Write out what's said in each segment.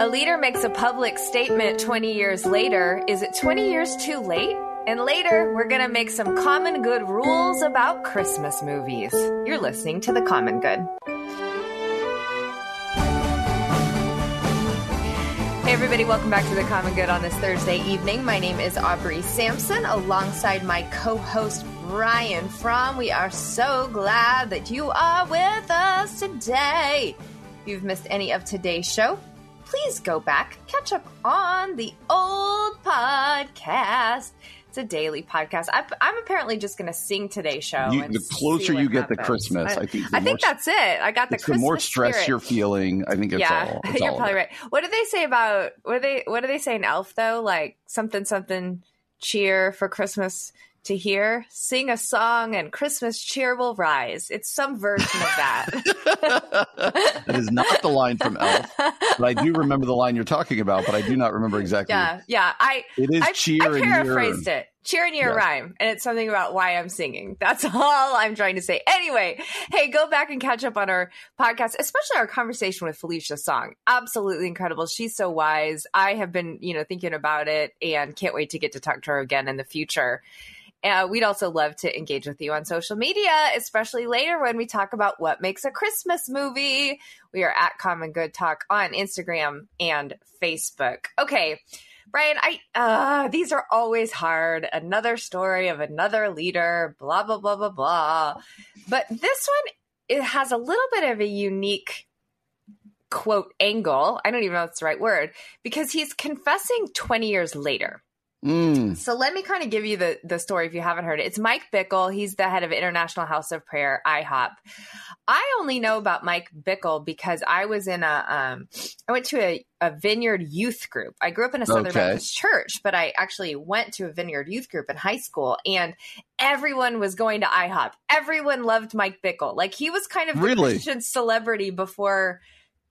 A leader makes a public statement 20 years later. Is it 20 years too late? And later, we're going to make some common good rules about Christmas movies. You're listening to The Common Good. Hey, everybody, welcome back to The Common Good on this Thursday evening. My name is Aubrey Sampson alongside my co host, Brian Fromm. We are so glad that you are with us today. If you've missed any of today's show, please go back, catch up on the old podcast. It's a daily podcast. I, am apparently just going to sing today's show. You, the closer you get to Christmas, I, I think. I think that's it. I got the Christmas. The more stress spirit. you're feeling, I think it's yeah, all. It's you're all probably right. What do they say about what do they what do they say in Elf though? Like something something cheer for Christmas to hear. Sing a song and Christmas cheer will rise. It's some version of that. that is not the line from Elf, but I do remember the line you're talking about, but I do not remember exactly. Yeah, yeah. I it is I, cheer I paraphrased year. it. Cheer and year Yes. rhyme, and it's something about why I'm singing. That's all I'm trying to say. Anyway, hey, go back and catch up on our podcast, especially our conversation with Felicia Song. Absolutely incredible. She's so wise. I have been, you know, thinking about it and can't wait to get to talk to her again in the future. Uh, we'd also love to engage with you on social media, especially later when we talk about what makes a Christmas movie. We are at Common Good Talk on Instagram and Facebook. Okay, Brian, I uh, these are always hard. Another story of another leader, blah blah blah blah blah. But this one, it has a little bit of a unique quote angle. I don't even know if it's the right word because he's confessing 20 years later. Mm. So let me kind of give you the the story if you haven't heard it. It's Mike Bickle. He's the head of International House of Prayer, IHOP. I only know about Mike Bickle because I was in a um, I went to a, a Vineyard youth group. I grew up in a Southern Okay. Baptist church, but I actually went to a Vineyard youth group in high school, and everyone was going to IHOP. Everyone loved Mike Bickle. Like he was kind of the Really? Christian celebrity before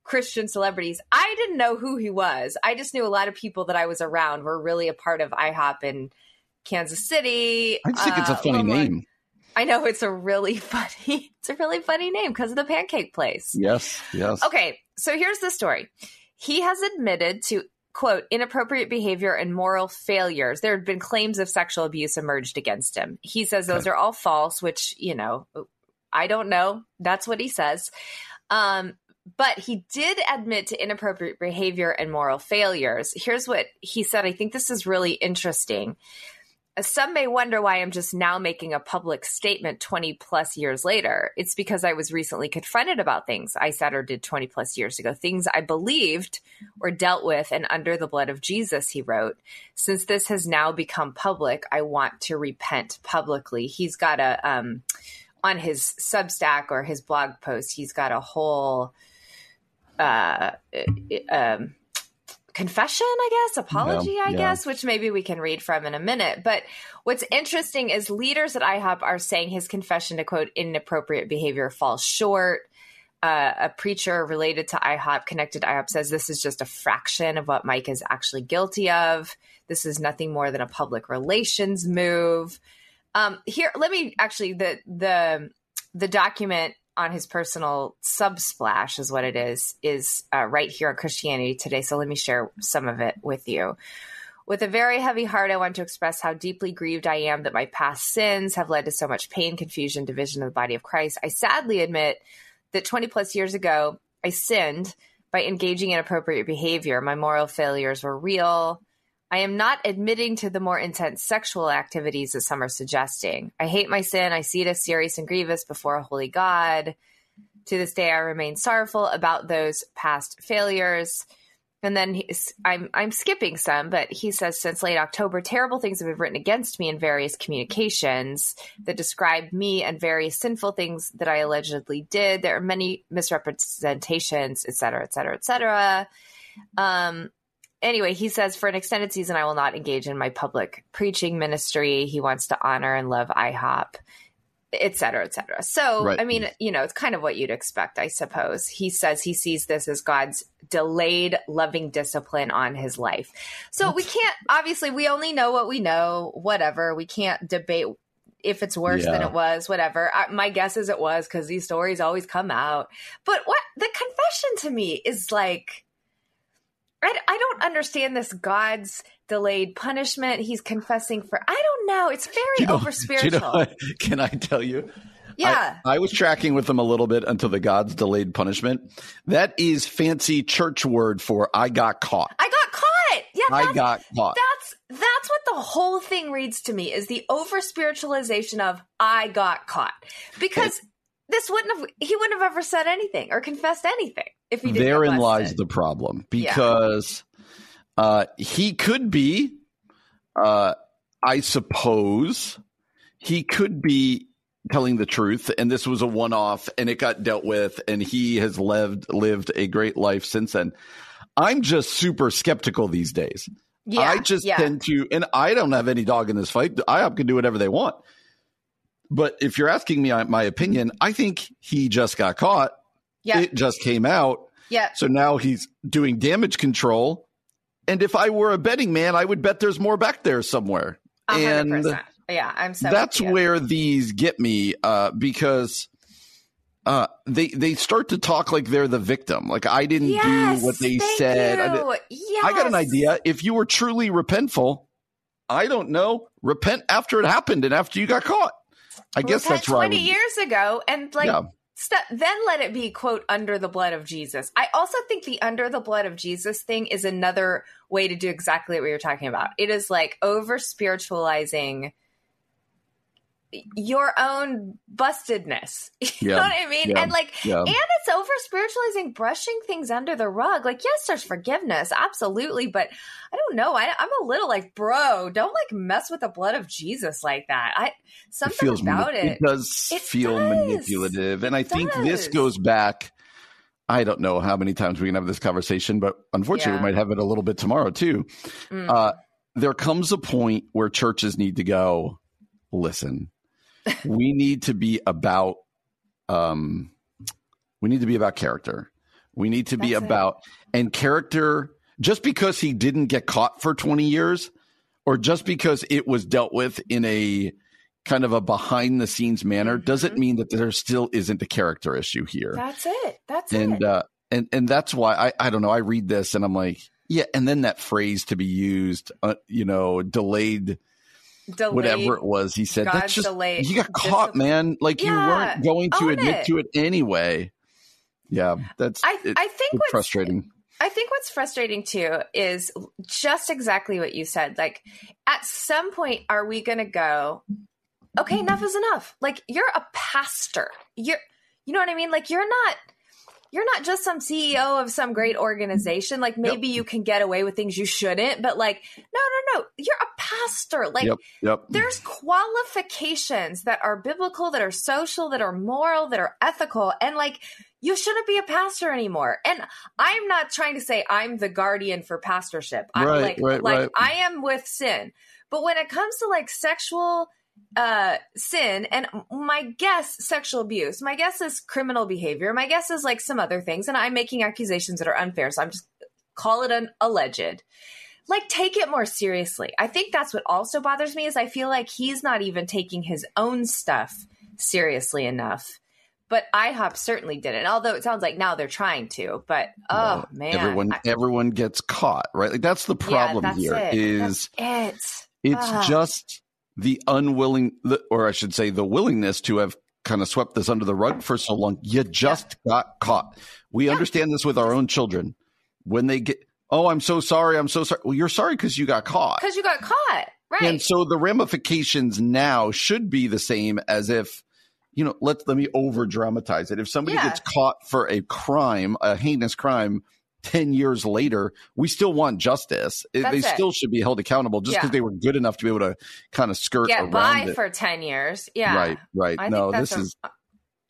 Christian celebrities. I didn't know who he was. I just knew a lot of people that I was around were really a part of IHOP in Kansas City. I just think it's a uh, funny Loma- name. I know it's a really funny. It's a really funny name because of the pancake place. Yes, yes. Okay, so here's the story. He has admitted to quote inappropriate behavior and moral failures. There had been claims of sexual abuse emerged against him. He says those are all false, which, you know, I don't know. That's what he says. Um, but he did admit to inappropriate behavior and moral failures. Here's what he said. I think this is really interesting. Some may wonder why I'm just now making a public statement 20 plus years later. It's because I was recently confronted about things I said or did 20 plus years ago, things I believed or dealt with, and under the blood of Jesus, he wrote. Since this has now become public, I want to repent publicly. He's got a, um, on his Substack or his blog post, he's got a whole, uh, um, confession, I guess, apology, Yeah, I yeah. guess, which maybe we can read from in a minute. But what's interesting is leaders at IHOP are saying his confession to quote inappropriate behavior falls short. Uh, a preacher related to IHOP, connected to IHOP, says this is just a fraction of what Mike is actually guilty of. This is nothing more than a public relations move. Um, here, let me actually the the the document on his personal subsplash is what it is is uh, right here on Christianity Today. So let me share some of it with you. With a very heavy heart, I want to express how deeply grieved I am that my past sins have led to so much pain, confusion, division of the body of Christ. I sadly admit that 20 plus years ago, I sinned by engaging in appropriate behavior. My moral failures were real. I am not admitting to the more intense sexual activities that some are suggesting. I hate my sin. I see it as serious and grievous before a holy God. To this day, I remain sorrowful about those past failures. and then I'm I'm skipping some, but he says since late October, terrible things have been written against me in various communications that describe me and various sinful things that I allegedly did. There are many misrepresentations, et cetera, et cetera, et cetera. Um, anyway, he says for an extended season, I will not engage in my public preaching ministry. He wants to honor and love IHOP et cetera, et cetera. So, right. I mean, you know, it's kind of what you'd expect, I suppose. He says he sees this as God's delayed loving discipline on his life. So we can't, obviously, we only know what we know, whatever. We can't debate if it's worse yeah. than it was, whatever. I, my guess is it was because these stories always come out. But what the confession to me is like, I, I don't understand this God's delayed punishment. He's confessing for, I don't know. It's very you know, over spiritual. You know Can I tell you? Yeah. I, I, was tracking with them a little bit until the God's delayed punishment. That is fancy church word for I got caught. I got caught. Yeah. I got caught. That's that's what the whole thing reads to me is the over spiritualization of I got caught. Because this wouldn't have he wouldn't have ever said anything or confessed anything if he. Therein lies the problem because yeah. uh, he could be, uh, I suppose, he could be telling the truth, and this was a one off, and it got dealt with, and he has lived lived a great life since then. I'm just super skeptical these days. Yeah, I just yeah. tend to, and I don't have any dog in this fight. IHOP can do whatever they want. But if you're asking me my opinion, I think he just got caught. Yeah. It just came out. Yeah. So now he's doing damage control. And if I were a betting man, I would bet there's more back there somewhere. 100%. And yeah, I'm so That's where these get me uh, because uh, they they start to talk like they're the victim. Like I didn't yes, do what they said. I, yes. I got an idea. If you were truly repentful, I don't know, repent after it happened and after you got caught. I guess that's right. Twenty years ago, and like. Yeah. St- then let it be quote under the blood of Jesus. I also think the under the blood of Jesus thing is another way to do exactly what you're talking about. It is like over spiritualizing your own bustedness. You yeah. know what I mean? Yeah. And like, yeah. and it's over spiritualizing, brushing things under the rug. Like, yes, there's forgiveness, absolutely, but I don't know. I, am a little like, bro, don't like mess with the blood of Jesus like that. I something it about it. It does it feel does. manipulative, and it I does. think this goes back. I don't know how many times we can have this conversation, but unfortunately, we might have it a little bit tomorrow too. Mm. Uh, there comes a point where churches need to go. Listen, we need to be about um we need to be about character. We need to be about it. and character just because he didn't get caught for 20 years or just because it was dealt with in a kind of a behind the scenes manner mm-hmm. doesn't mean that there still isn't a character issue here. That's it. That's and, it. And uh and and that's why I I don't know I read this and I'm like yeah and then that phrase to be used uh, you know delayed delayed, whatever it was. He said God's that's just delayed. you got caught, man. Like yeah, you weren't going to admit it. to it anyway. Yeah, that's I, it, I think what's frustrating. I think what's frustrating too is just exactly what you said. Like at some point, are we going to go? Okay, enough is enough. Like you're a pastor. You're, you know what I mean? Like you're not you're not just some CEO of some great organization. Like maybe yep. you can get away with things you shouldn't, but like, no, no, no. You're a pastor. Like yep. Yep. there's qualifications that are biblical, that are social, that are moral, that are ethical. And like, you shouldn't be a pastor anymore. And I'm not trying to say I'm the guardian for pastorship. I'm right, like, right, like right. I am with sin. But when it comes to like sexual uh sin and my guess sexual abuse my guess is criminal behavior my guess is like some other things and i'm making accusations that are unfair so i'm just call it an alleged like take it more seriously i think that's what also bothers me is i feel like he's not even taking his own stuff seriously enough but IHOP certainly didn't. Although it sounds like now they're trying to, but oh man, everyone I, everyone gets caught, right? Like that's the problem yeah, that's here. It. Is that's it. it's just the unwilling, or I should say, the willingness to have kind of swept this under the rug for so long. You just yeah. got caught. We yeah. understand this with our own children. When they get, oh, I'm so sorry, I'm so sorry. Well, you're sorry because you got caught. Because you got caught. Right. And so the ramifications now should be the same as if, you know, let let me over dramatize it. If somebody yeah. gets caught for a crime, a heinous crime, 10 years later, we still want justice. That's they it. still should be held accountable just because Yeah. they were good enough to be able to kind of skirt Get around by it. for 10 years. Yeah. Right, right. I no, this a- is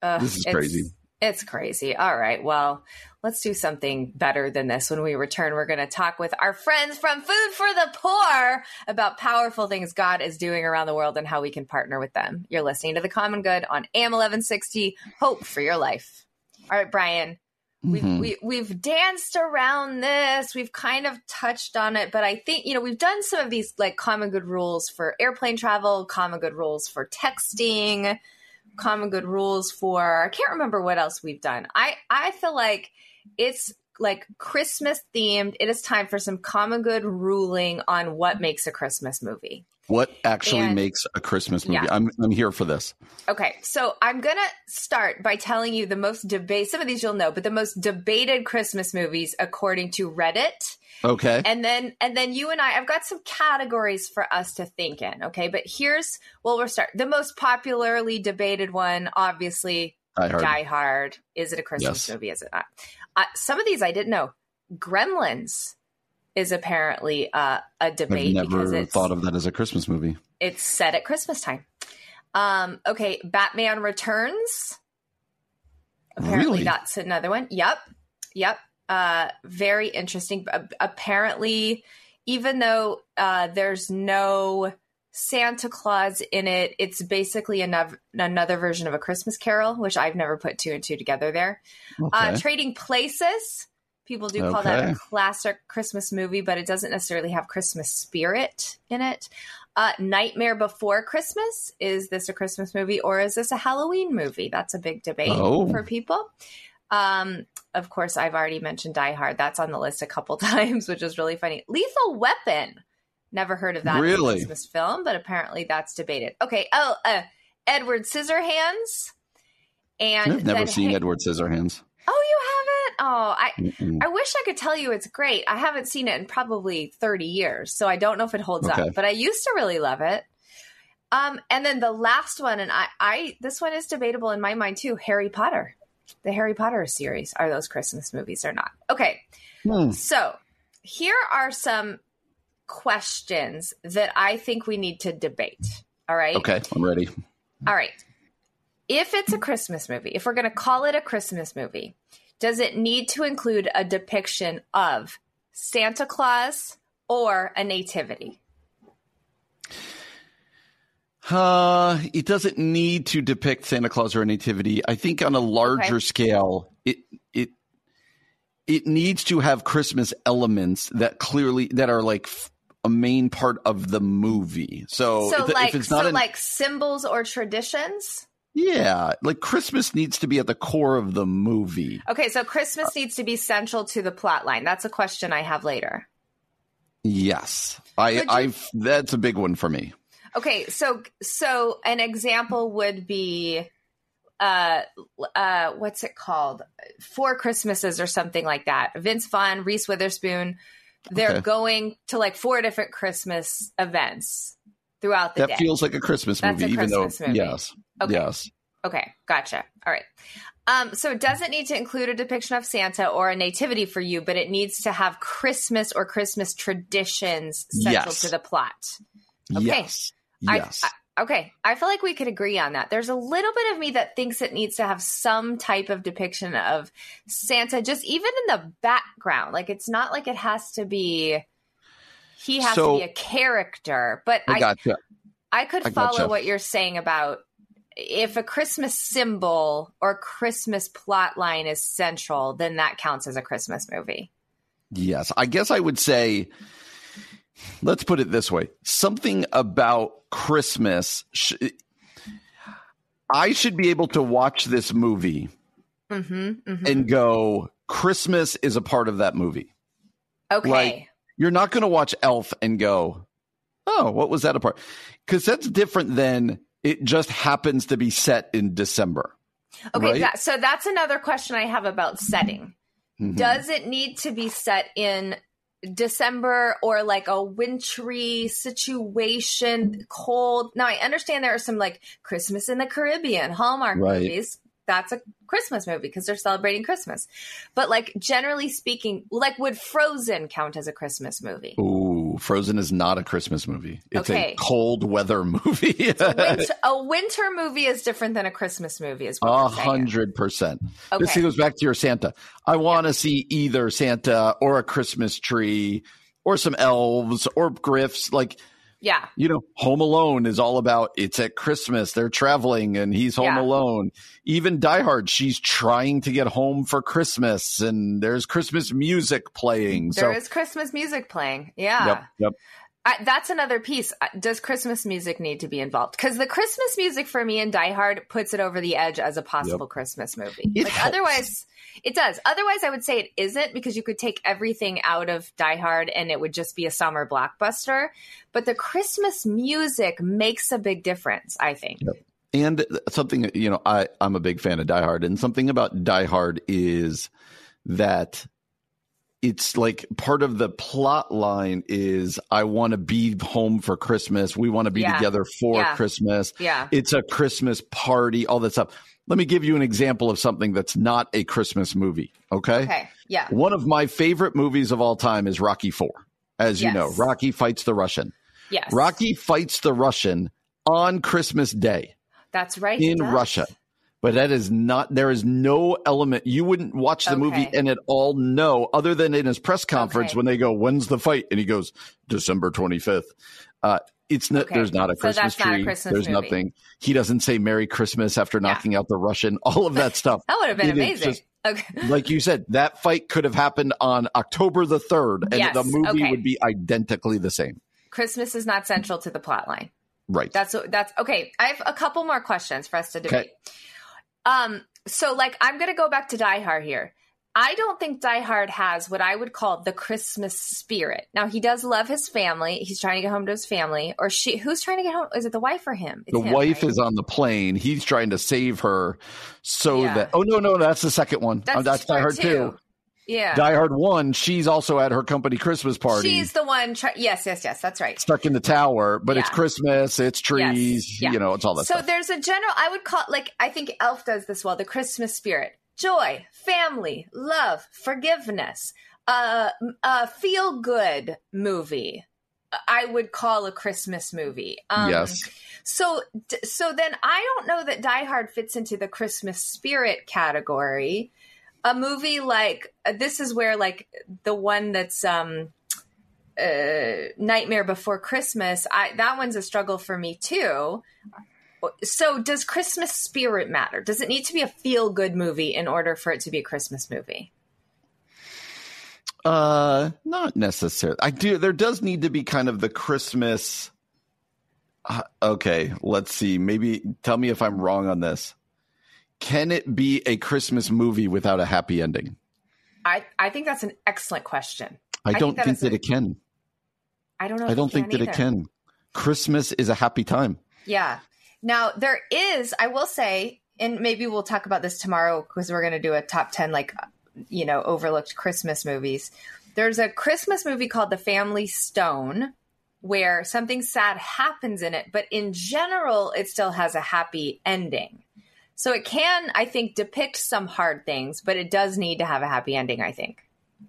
uh, this is it's- crazy. It's crazy. All right. Well, let's do something better than this. When we return, we're going to talk with our friends from Food for the Poor about powerful things God is doing around the world and how we can partner with them. You're listening to The Common Good on AM 1160. Hope for your life. All right, Brian. We've, Mhm. we, we've danced around this. We've kind of touched on it, but I think, you know, we've done some of these like common good rules for airplane travel, common good rules for texting, common good rules for I can't remember what else we've done. I I feel like it's like Christmas themed. It is time for some common good ruling on what makes a Christmas movie. What actually And- makes a Christmas movie? Yeah. I'm I'm here for this. Okay, so I'm gonna start by telling you the most debate. Some of these you'll know, but the most debated Christmas movies according to Reddit. Okay. and then and then you and I I've got some categories for us to think in, okay? But here's well we'll start. The most popularly debated one obviously I heard. Die Hard. Is it a Christmas Yes. movie? Is it not? Uh, some of these I didn't know. Gremlins is apparently uh, a I've debate because never thought of that as a Christmas movie. it's set at Christmas time. Um, okay, Batman Returns. Apparently, Really? that's another one. Yep, yep. Uh, very interesting. Apparently, even though uh, there's no Santa Claus in it, it's basically another another version of a Christmas Carol, which I've never put two and two together. There, uh, Trading Places. People do call that a classic Christmas movie, but it doesn't necessarily have Christmas spirit in it. Uh, Nightmare Before Christmas. Is this a Christmas movie or is this a Halloween movie? That's a big debate Oh. for people. Um, of course, I've already mentioned Die Hard. That's on the list a couple times, which is really funny. Lethal Weapon. Never heard of that Really? Christmas film, but apparently that's debated. Okay. Oh, uh, Edward Scissorhands. And I've never seen hey- Edward Scissorhands. Oh, you haven't? Oh, I Mm-mm. I wish I could tell you it's great. I haven't seen it in probably 30 years, so I don't know if it holds Okay. up, but I used to really love it. Um, and then the last one, and I, I this one is debatable in my mind too. Harry Potter, the Harry Potter series, are those Christmas movies or not? Okay, Hmm. so here are some questions that I think we need to debate. All right. Okay, I'm ready. All right. If it's a Christmas movie, if we're going to call it a Christmas movie, does it need to include a depiction of Santa Claus or a nativity? Uh, it doesn't need to depict Santa Claus or a nativity. I think on a larger Okay. scale, it it it needs to have Christmas elements that clearly that are like f- a main part of the movie. So, so if, like if it's not so an, like symbols or traditions? Yeah, like Christmas needs to be at the core of the movie. Okay, so Christmas needs to be central to the plot line. That's a question I have later. Yes, I you- I've that's a big one for me. Okay, so so an example would be uh uh what's it called? Four Christmases or something like that. Vince Vaughn, Reese Witherspoon, they're Okay. going to like four different Christmas events throughout the That day. feels like a Christmas That's a movie, even Christmas though movie. yes, Okay. yes. Okay, gotcha. All right. Um, so it doesn't need to include a depiction of Santa or a nativity for you, but it needs to have Christmas or Christmas traditions central Yes. to the plot. Okay. Yes. I- I, okay. I feel like we could agree on that. There's a little bit of me that thinks it needs to have some type of depiction of Santa, just even in the background. Like it's not like it has to be. He has So- to be a character, but I I, gotcha. I could I follow gotcha. what you're saying about if a Christmas symbol or Christmas plot line is central, then that counts as a Christmas movie. Yes. I guess I would say, let's put it this way something about Christmas. Sh- I should be able to watch this movie Mm-hmm, and go, Christmas is a part of that movie. Okay. like- You're not going to watch Elf and go, oh, what was that a part? Because that's different than it just happens to be set in December. okay. right? That, so that's another question I have about setting. Mhm. Does it need to be set in December or like a wintry situation, cold? Now, I understand there are some like Christmas in the Caribbean, Hallmark Right. movies. That's a Christmas movie because they're celebrating Christmas. But like generally speaking, like would Frozen count as a Christmas movie? Ooh, Frozen is not a Christmas movie. It's okay. a cold weather movie. a, winter, a, winter, movie is different than a Christmas movie, is a hundred percent. This goes back to your Santa. I want to yeah. see either Santa or a Christmas tree or some elves or griffs. Like yeah. You know, Home Alone is all about it's at Christmas. They're traveling and he's home yeah. alone. Even Die Hard, she's trying to get home for Christmas and there's Christmas music playing. There so, is Christmas music playing. Yeah. Yep. Yep. I, that's another piece. Does Christmas music need to be involved? Because the Christmas music for me in Die Hard puts it over the edge as a possible yep. Christmas movie. It like helps. otherwise, it does. Otherwise, I would say it isn't because you could take everything out of Die Hard and it would just be a summer blockbuster. But the Christmas music makes a big difference, I think. Yep. And something, you know, I, I'm a big fan of Die Hard, and something about Die Hard is that it's like part of the plot line is I want to be home for Christmas. We want to be yeah. together for yeah. Christmas. Yeah. It's a Christmas party, all that stuff. Let me give you an example of something that's not a Christmas movie. Okay. Okay. Yeah. One of my favorite movies of all time is Rocky Four. As yes. you know, Rocky fights the Russian. Yes. Rocky fights the Russian on Christmas Day. That's right. In Russia. But that is not, there is no element. You wouldn't watch the okay. movie and at all know, other than in his press conference okay. when they go, when's the fight? And he goes, December 25th. Uh, it's not. Okay. There's not a Christmas so tree. A Christmas there's movie. nothing. He doesn't say Merry Christmas after knocking yeah. out the Russian. All of that stuff. that would have been it amazing. Just, okay. Like you said, that fight could have happened on October the third, and yes. the movie would be identically the same. Christmas is not central to the plot line. Right. That's that's okay. I have a couple more questions for us to debate. Okay. Um. So, like, I'm going to go back to Die Hard here. I don't think Die Hard has what I would call the Christmas spirit. Now he does love his family. He's trying to get home to his family, or she. Who's trying to get home? Is it the wife or him? It's the him, wife right? is on the plane. He's trying to save her, so yeah. that. Oh no, no, that's the second one. That's, oh, that's Die Hard 2. Yeah. Die Hard 1, she's also at her company Christmas party. She's the one. Try- yes, yes, yes. That's right. Stuck in the tower, but yeah. it's Christmas, it's trees, yes. yeah. you know, it's all that so stuff. there's a general, I would call like, I think Elf does this well, the Christmas spirit joy, family, love, forgiveness, uh, a feel good movie. I would call a Christmas movie. Um, yes. So, so then I don't know that Die Hard fits into the Christmas spirit category. A movie like uh, this is where like the one that's um, uh, Nightmare Before Christmas. I that one's a struggle for me too so does Christmas spirit matter? Does it need to be a feel good movie in order for it to be a Christmas movie? Uh, not necessarily. I do. There does need to be kind of the Christmas. Uh, okay, let's see. Maybe tell me if I'm wrong on this. Can it be a Christmas movie without a happy ending? I I think that's an excellent question. I, don't think, think that, it can. I don't know. I don't think that either. it can. Christmas is a happy time. Yeah. Now, there is, I will say, and maybe we'll talk about this tomorrow because we're going to do a top 10, like, you know, overlooked Christmas movies. There's a Christmas movie called The Family Stone where something sad happens in it, but in general, it still has a happy ending. So it can, I think, depict some hard things, but it does need to have a happy ending, I think.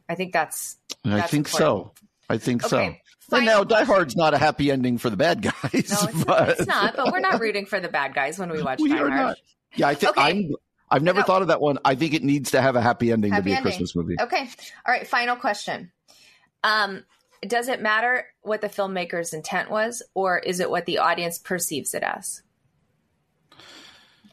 I think that's. that's I think important. so. I think okay. so. And now, Die Hard's not a happy ending for the bad guys. No, it's, but... not, it's not. But we're not rooting for the bad guys when we watch we Die Hard. Not. Yeah, I think okay. I'm. I've never no. thought of that one. I think it needs to have a happy ending happy to be ending. a Christmas movie. Okay. All right. Final question. Um, does it matter what the filmmaker's intent was, or is it what the audience perceives it as?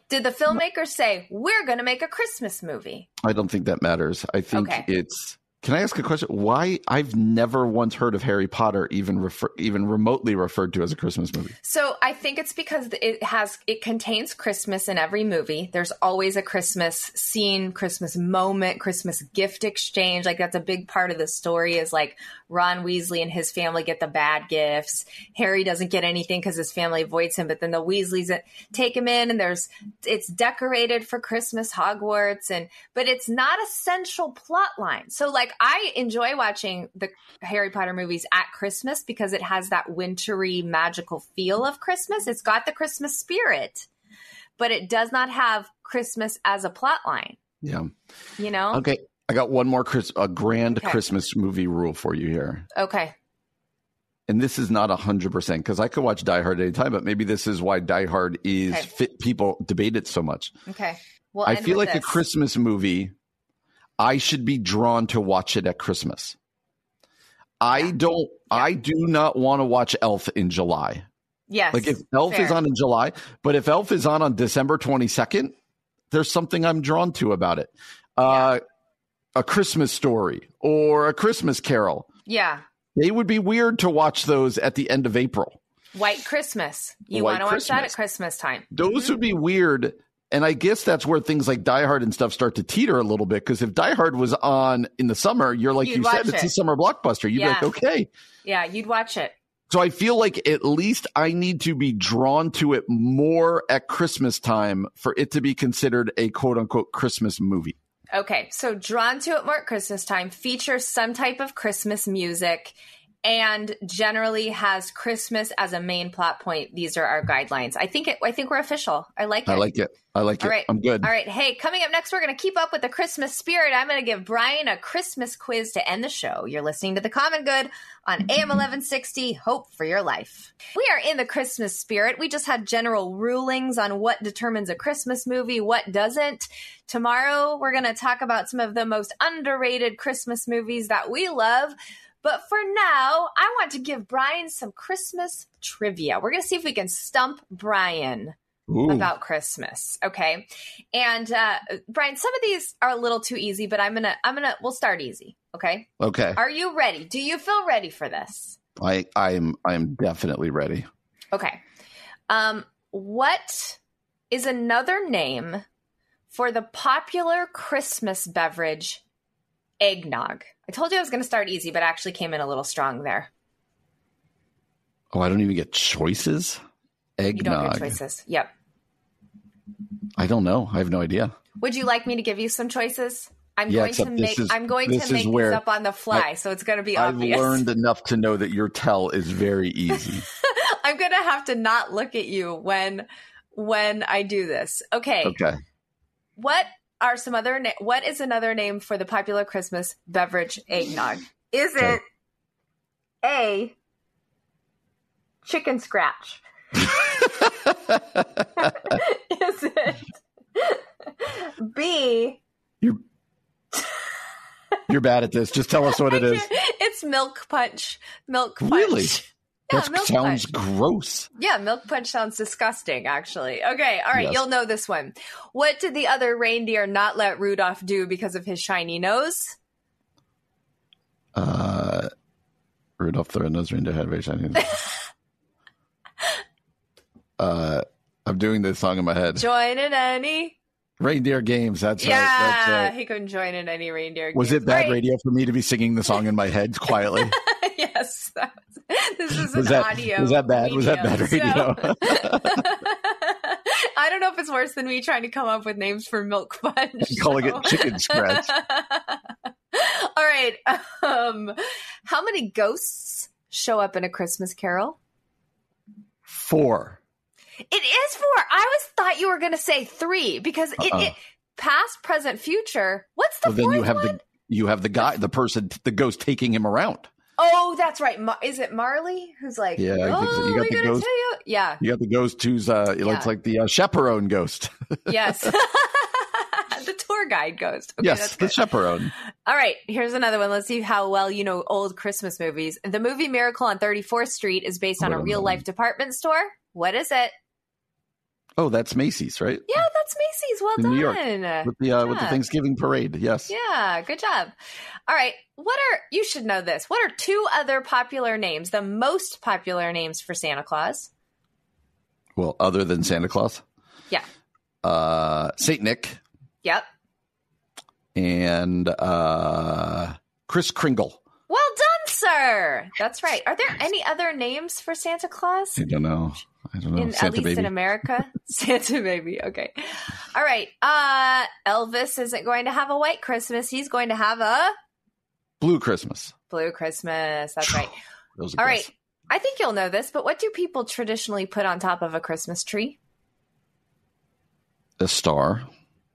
Did the filmmaker say we're going to make a Christmas movie? I don't think that matters. I think okay. it's can I ask a question? Why I've never once heard of Harry Potter even refer, even remotely referred to as a Christmas movie. So I think it's because it has it contains Christmas in every movie. There's always a Christmas scene, Christmas moment, Christmas gift exchange. Like that's a big part of the story. Is like Ron Weasley and his family get the bad gifts. Harry doesn't get anything because his family avoids him, but then the Weasleys uh, take him in, and there's it's decorated for Christmas Hogwarts, and but it's not a central plot line. So like I enjoy watching the Harry Potter movies at Christmas because it has that wintry magical feel of Christmas. It's got the Christmas spirit. but it does not have Christmas as a plot line. Yeah. You know? Okay. I got one more Chris, a grand Okay. Christmas movie rule for you here. Okay. And this is not 100% because I could watch Die Hard anytime, but maybe this is why Die Hard is Okay. fit. People debate it so much. Okay. Well, I feel like a Christmas movie, I should be drawn to watch it at Christmas. I don't, I do not want to watch Elf in July. Yes. Like if Elf is on in July, but if Elf is on on December 22nd, there's something I'm drawn to about it. Uh, a Christmas story or a Christmas carol. Yeah. They would be weird to watch those at the end of April. White Christmas. You want to watch that at Christmas. Christmas time. Those would be weird. And I guess that's where things like Die Hard and stuff start to teeter a little bit. Because if Die Hard was on in the summer, you're like You'd you said, watch it's a summer blockbuster. You'd Yeah. be like, okay. Yeah, you'd watch it. So I feel like at least I need to be drawn to it more at Christmas time for it to be considered a quote unquote Christmas movie. Okay, so drawn to it more at Christmas time, features some type of Christmas music, and generally has Christmas as a main plot point. These are our guidelines. I think it. I think we're official. I like it. I like it. I like All it. right. I'm good. All right. Hey, coming up next, we're going to keep up with the Christmas spirit. I'm going to give Brian a Christmas quiz to end the show. You're listening to The Common Good on AM 1160. Hope for your life. We are in the Christmas spirit. We just had general rulings on what determines a Christmas movie, what doesn't. Tomorrow, we're going to talk about some of the most underrated Christmas movies that we love. But for now, I want to give Brian some Christmas trivia. We're going to see if we can stump Brian Ooh. about Christmas. Okay. And uh Brian, some of these are a little too easy, but I'm gonna I'm gonna we'll start easy. Okay. okay. Are you ready? Do you feel ready for this? I I'm I'm definitely ready. Okay. Um, what is another name for the popular Christmas beverage eggnog? I told you I was gonna start easy, but I actually came in a little strong there. Oh, I don't even get choices. You don't Eggnog. get choices. Yep. I don't know. I have no idea. Would you like me to give you some choices? I'm Yeah, going to make is- I'm going to make these up on the fly, I- so it's going to be I've obvious. learned enough to know that your tell is very easy. I'm going to have to not look at you when when I do this. Okay. okay. What are some other na- what is another name for the popular Christmas beverage eggnog? Is Okay. it A chicken scratch? is it B You're you're bad at this. Just tell us what it is. It's milk punch. Milk punch. Really? Yeah, That sounds punch. gross. Yeah, milk punch sounds disgusting, actually. Okay, all right, Yes. you'll know this one. What did the other reindeer not let Rudolph do because of his shiny nose? Uh, Rudolph the Red-Nosed Reindeer had very shiny. uh, I'm doing this song in my head. Join in any. Reindeer games. That's yeah, right. That's right. he couldn't join in any reindeer. Games. Was games. it bad Right. radio for me to be singing the song in my head quietly? yes. that this is Was an that- audio. was that bad? Was that bad radio? so- I don't know if it's worse than me trying to come up with names for milk punch. Calling it chicken scratch. All right. Um, how many ghosts show up in a Christmas Carol? Four. It is four. I was thought you were going to say three because it, Uh-uh. it past, present, future. What's the Well, then you have one? the you have the guy, the person, the ghost taking him around. Oh, that's right. Ma- is it Marley who's like? Yeah, oh, so. You got we the ghost- tell you. Yeah. You got the ghost who's uh, it looks like the uh, chaperone ghost. Yes. the tour guide ghost. Okay, yes, the chaperone. All right, here's another one. Let's see how well you know old Christmas movies. The movie Miracle on 34th Street is based on a real life department store. What is it? Oh, that's Macy's, right? Yeah, that's Macy's. Well In done. New York. With the uh, with the Thanksgiving parade. Yes. Yeah, good job. All right, what are you should know this? What are two other popular names, the most popular names for Santa Claus? Well, other than Santa Claus, Yeah. uh, Saint Nick Yep. and uh, Kris Kringle. Well done, sir. That's right. Are there any other names for Santa Claus? I don't know. I don't know. in, at least baby. in America. Santa baby. Okay. All right. Uh Elvis isn't going to have a white Christmas. He's going to have a Blue Christmas. blue Christmas. That's right. That was a All guess. right. I think you'll know this, but what do people traditionally put on top of a Christmas tree? A star.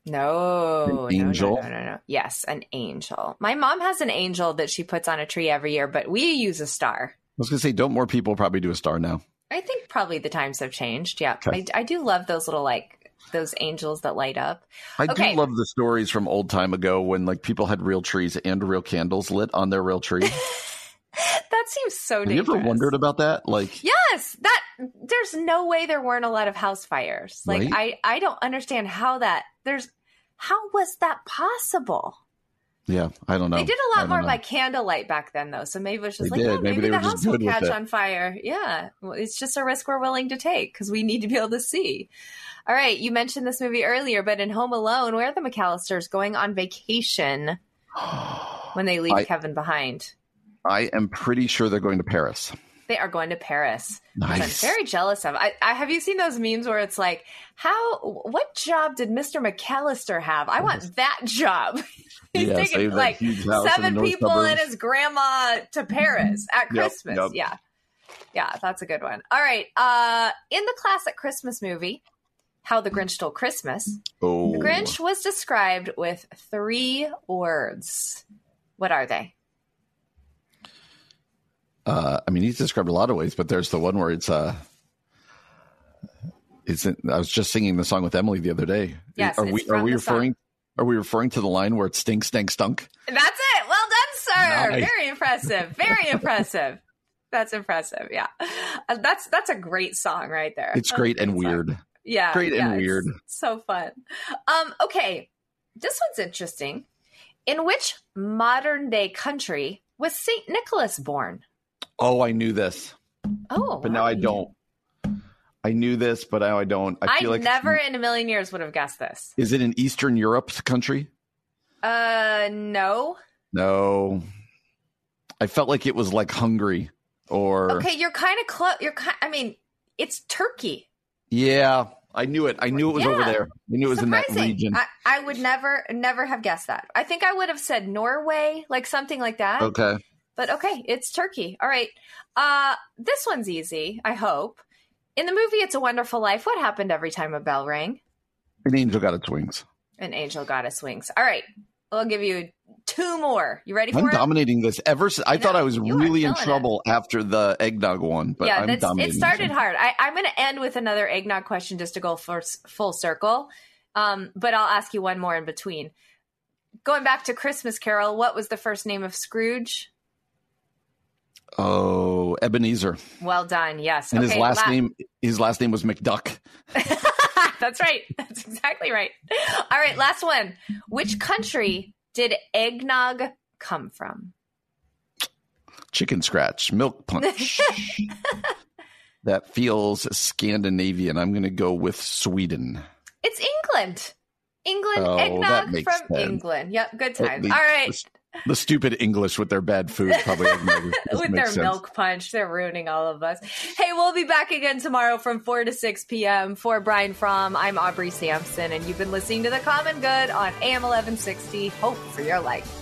No, An angel? No, no, no, no, no. Yes, an angel. My mom has an angel that she puts on a tree every year, but we use a star. I was going to say, don't more people probably do a star now? I think probably the times have changed. Yeah, Okay. I, I do love those little like those angels that light up. I Okay. do love the stories from old time ago when like people had real trees and real candles lit on their real tree. That seems so Have you ever wondered about that? Like, Yes, that there's no way there weren't a lot of house fires. Like Right? I I don't understand how that there's how was that possible? Yeah, I don't know. They did a lot more know. by candlelight back then though. So maybe it was just They like, oh, Maybe maybe, the house will catch on fire. Yeah. Well, it's just a risk we're willing to take because we need to be able to see. All right, you mentioned this movie earlier, but in Home Alone, where are the McAllisters going on vacation when they leave I- Kevin behind? I am pretty sure they're going to Paris. They are going to Paris. Nice. I'm very jealous of. I, I have you seen those memes where it's like, how? What job did Mr. McAllister have? I want that job. He's Yeah, taking that like huge house in the seven people and his grandma to Paris at Yep, Christmas. yep. Yeah, yeah, that's a good one. All right, uh, in the classic Christmas movie, How the Grinch Stole Christmas, Oh, the Grinch was described with three words. What are they? Uh, I mean, he's described a lot of ways, but there's the one where it's uh, it's. I was just singing the song with Emily the other day. Yes, are we are we the song. referring? Are we referring to the line where it stink, stank, stunk? That's it. Well done, sir. Nice. Very impressive. Very impressive. That's impressive. Yeah, Uh, that's that's a great song right there. It's That's great and song. weird. Yeah, Great and yeah, it's weird. So fun. Um, okay, this one's interesting. In which modern day country was Saint Nicholas born? Oh, I knew this, Oh, but now I don't. I knew this, but now I don't. I I, feel like never in a million years would have guessed this. Is it an Eastern Europe country? Uh, no. No. I felt like it was like Hungary or Okay, you're kind of close. You're kind. I mean, it's Turkey. yeah. I knew it. I knew it was over there. I knew it was in that region. I, I would never, never have guessed that. I think I would have said Norway, like something like that. okay. But okay, it's Turkey. All right. Uh, this one's easy. I hope. In the movie "It's a Wonderful Life," what happened every time a bell rang? An angel got its wings. An angel got its wings. All right, I'll give you two more. You ready for I'm it? dominating this. Ever since I, I thought. I was really in killing it. trouble after the eggnog one, but yeah, I'm that's, dominating. it started hard. I, I'm going to end with another eggnog question just to go for, full circle. Um, but I'll ask you one more in between. Going back to Christmas Carol, what was the first name of Scrooge? Oh, Ebenezer, Well done. Yes. and okay, his last la- name. His last name was McDuck. That's right. That's exactly right. All right, last one. Which country did eggnog come from? Chicken scratch, milk punch. that feels Scandinavian. I'm going to go with Sweden. It's England. England Oh, eggnog from sense. England. Yep, good time. All right. All least right. The, stupid English with their bad food probably With their sense. milk punch, they're ruining all of us. Hey, we'll be back again tomorrow from 4 to 6 p.m. For Brian Fromm, I'm Aubrey Sampson, and you've been listening to The Common Good on AM 1160. Hope for your life.